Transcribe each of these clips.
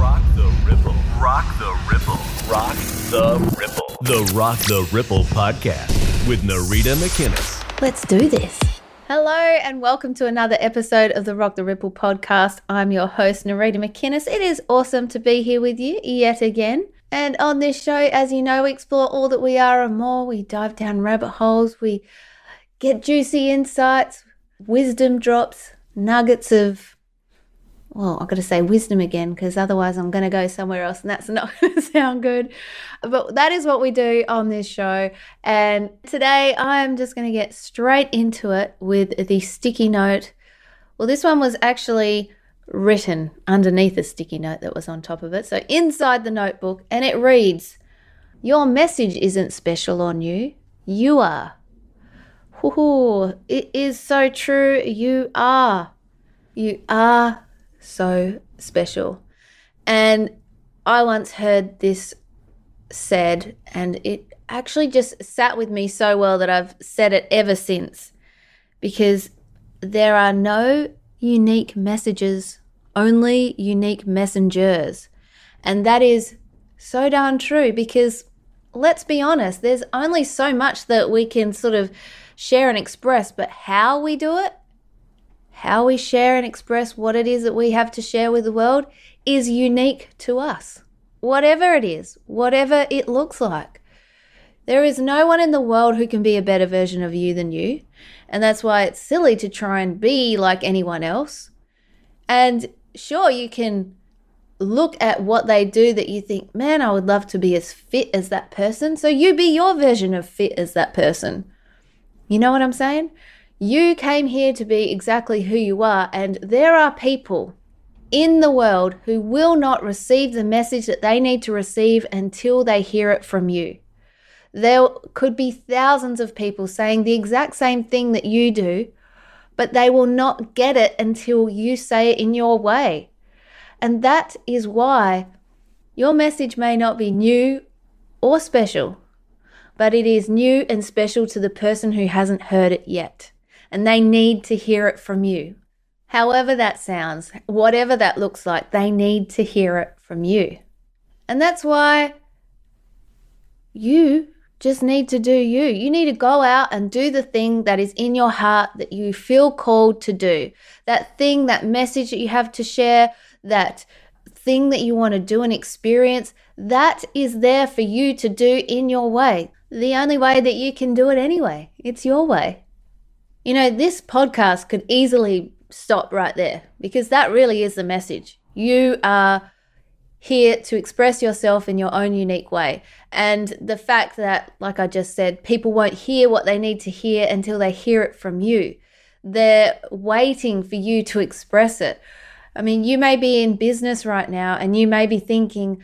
Rock the Ripple. Rock the Ripple. Rock the Ripple. The Rock the Ripple podcast with Narida McInnes. Let's do this. Hello, and welcome to another episode of the Rock the Ripple podcast. I'm your host, Narida McInnes. It is awesome to be here with you yet again. And on this show, as you know, we explore all that we are and more. We dive down rabbit holes, we get juicy insights, wisdom drops, nuggets of well, I've got to say wisdom again because otherwise I'm going to go somewhere else and that's not going to sound good. But that is what we do on this show. And today I'm just going to get straight into it with the sticky note. Well, this one was actually written underneath a sticky note that was on top of it. So inside the notebook, and it reads Your message isn't special on you, you are. Ooh, it is so true. You are. You are so special. And I once heard this said, and it actually just sat with me so well that I've said it ever since. Because there are no unique messages, only unique messengers. And that is so darn true because let's be honest, there's only so much that we can sort of share and express, but how we do it how we share and express what it is that we have to share with the world is unique to us. Whatever it is, whatever it looks like. There is no one in the world who can be a better version of you than you. And that's why it's silly to try and be like anyone else. And sure, you can look at what they do that you think, man, I would love to be as fit as that person. So you be your version of fit as that person. You know what I'm saying? You came here to be exactly who you are, and there are people in the world who will not receive the message that they need to receive until they hear it from you. There could be thousands of people saying the exact same thing that you do, but they will not get it until you say it in your way. And that is why your message may not be new or special, but it is new and special to the person who hasn't heard it yet and they need to hear it from you. However, that sounds, whatever that looks like, they need to hear it from you. And that's why you just need to do you. You need to go out and do the thing that is in your heart that you feel called to do. That thing, that message that you have to share, that thing that you want to do and experience, that is there for you to do in your way. The only way that you can do it anyway. It's your way. You know, this podcast could easily stop right there because that really is the message. You are here to express yourself in your own unique way. And the fact that, like I just said, people won't hear what they need to hear until they hear it from you. They're waiting for you to express it. I mean, you may be in business right now and you may be thinking,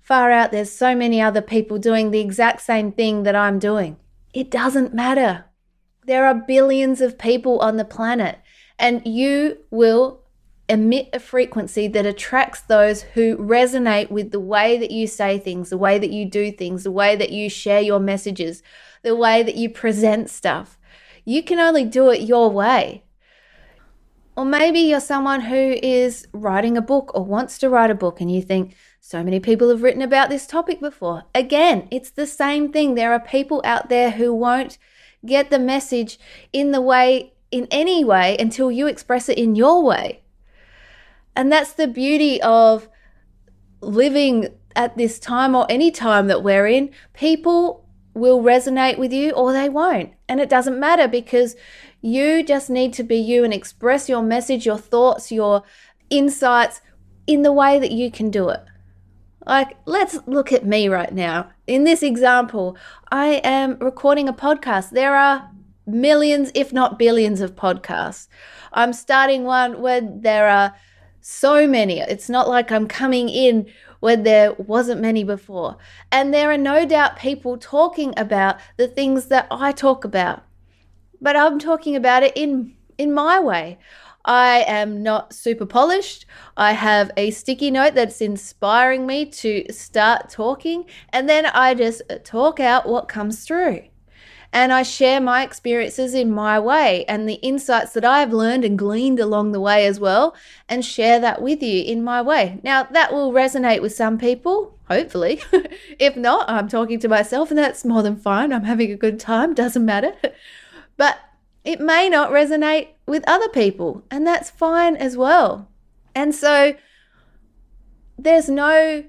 far out, there's so many other people doing the exact same thing that I'm doing. It doesn't matter. There are billions of people on the planet, and you will emit a frequency that attracts those who resonate with the way that you say things, the way that you do things, the way that you share your messages, the way that you present stuff. You can only do it your way. Or maybe you're someone who is writing a book or wants to write a book and you think, so many people have written about this topic before. Again, it's the same thing. There are people out there who won't get the message in the way, in any way, until you express it in your way. And that's the beauty of living at this time or any time that we're in. People will resonate with you or they won't. And it doesn't matter because you just need to be you and express your message, your thoughts, your insights in the way that you can do it. Like, let's look at me right now. In this example, I am recording a podcast. There are millions, if not billions, of podcasts. I'm starting one where there are so many. It's not like I'm coming in where there wasn't many before. And there are no doubt people talking about the things that I talk about. But I'm talking about it in in my way. I am not super polished. I have a sticky note that's inspiring me to start talking, and then I just talk out what comes through. and I share my experiences in my way and the insights that I've learned and gleaned along the way as well, and share that with you in my way. Now, that will resonate with some people, hopefully. if not, I'm talking to myself, and that's more than fine. I'm having a good time, doesn't matter. but it may not resonate with other people, and that's fine as well. And so, there's no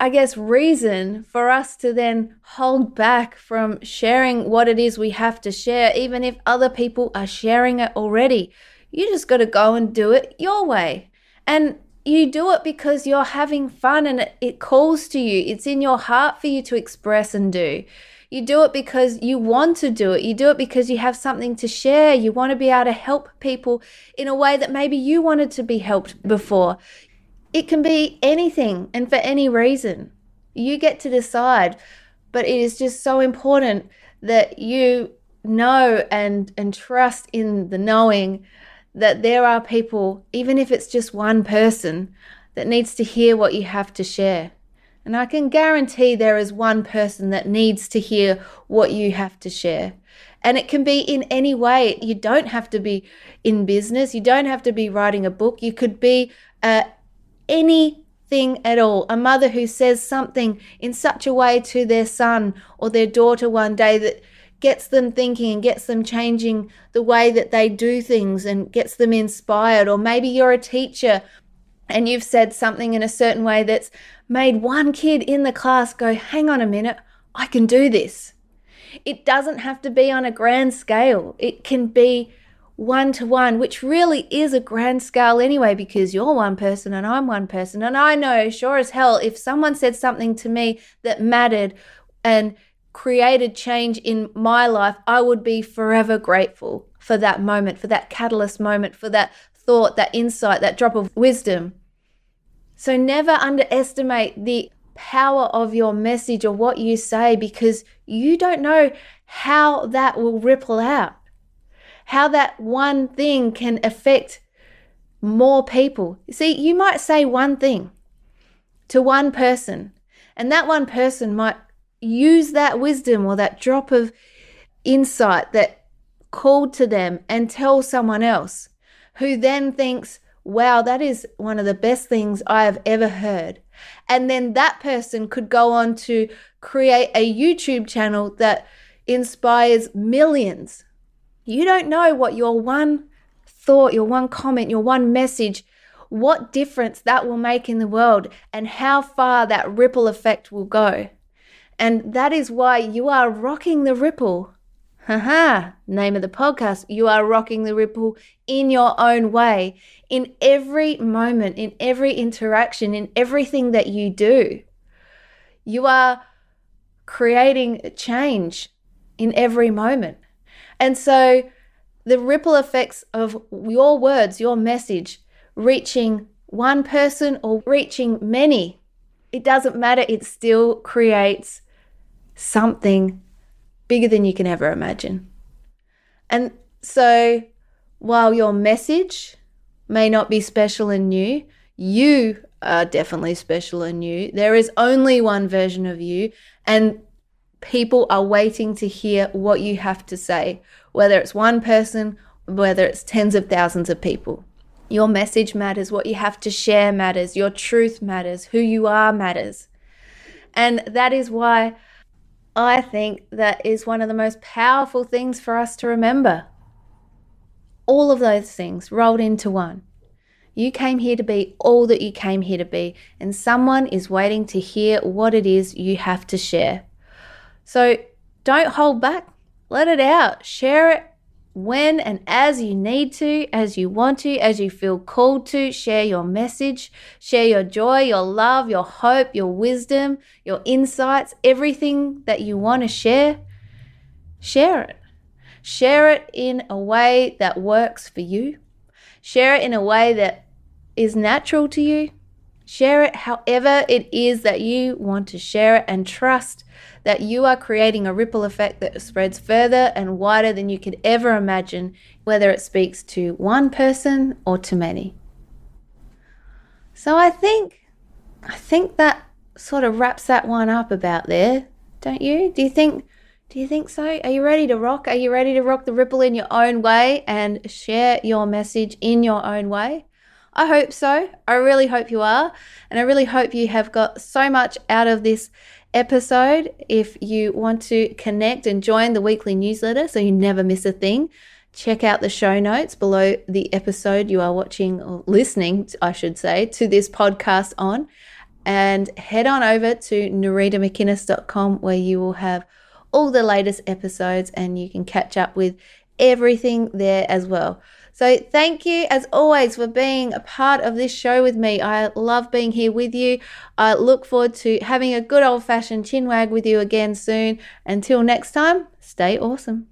I guess, reason for us to then hold back from sharing what it is we have to share, even if other people are sharing it already. You just got to go and do it your way. And you do it because you're having fun and it, it calls to you. It's in your heart for you to express and do. You do it because you want to do it. You do it because you have something to share. You want to be able to help people in a way that maybe you wanted to be helped before. It can be anything and for any reason. You get to decide, but it is just so important that you know and and trust in the knowing that there are people even if it's just one person that needs to hear what you have to share. And I can guarantee there is one person that needs to hear what you have to share. And it can be in any way. You don't have to be in business. You don't have to be writing a book. You could be a, anything at all. A mother who says something in such a way to their son or their daughter one day that gets them thinking and gets them changing the way that they do things and gets them inspired. Or maybe you're a teacher and you've said something in a certain way that's made one kid in the class go, hang on a minute, I can do this. It doesn't have to be on a grand scale, it can be one to one, which really is a grand scale anyway, because you're one person and I'm one person. And I know, sure as hell, if someone said something to me that mattered and created change in my life, I would be forever grateful for that moment, for that catalyst moment, for that thought, that insight, that drop of wisdom. So never underestimate the power of your message or what you say because you don't know how that will ripple out how that one thing can affect more people. You see, you might say one thing to one person, and that one person might use that wisdom or that drop of insight that called to them and tell someone else who then thinks, wow, that is one of the best things I have ever heard. And then that person could go on to create a YouTube channel that inspires millions you don't know what your one thought, your one comment, your one message, what difference that will make in the world and how far that ripple effect will go. And that is why you are rocking the ripple. Haha, name of the podcast. You are rocking the ripple in your own way, in every moment, in every interaction, in everything that you do. You are creating change in every moment. And so the ripple effects of your words, your message, reaching one person or reaching many, it doesn't matter. It still creates something bigger than you can ever imagine. And so while your message may not be special and new, you are definitely special and new. There is only one version of you, and people are waiting to hear what you have to say, whether it's one person, whether it's tens of thousands of people. Your message matters, what you have to share matters, your truth matters, who you are matters. And that is why I think that is one of the most powerful things for us to remember. All of those things rolled into one. You came here to be all that you came here to be, and someone is waiting to hear what it is you have to share. So don't hold back, let it out, share it when and as you need to, as you want to, as you feel called to. Share your message, share your joy, your love, your hope, your wisdom, your insights, everything that you want to share. Share it. Share it in a way that works for you. Share it in a way that is natural to you. Share it however it is that you want to share it and trust that you are creating a ripple effect that spreads further and wider than you could ever imagine, whether it speaks to one person or to many. So I think I think that sort of wraps that one up about there, don't you? Do you think Do you think so? Are you ready to rock? Are you ready to rock the ripple in your own way and share your message in your own way? I hope so. I really hope you are. And I really hope you have got so much out of this episode. If you want to connect and join the weekly newsletter so you never miss a thing, check out the show notes below the episode you are watching or listening, I should say, to this podcast on. And head on over to naridamcinnes.com where you will have all the latest episodes and you can catch up with everything there as well. So, thank you as always for being a part of this show with me. I love being here with you. I look forward to having a good old fashioned chin wag with you again soon. Until next time, stay awesome.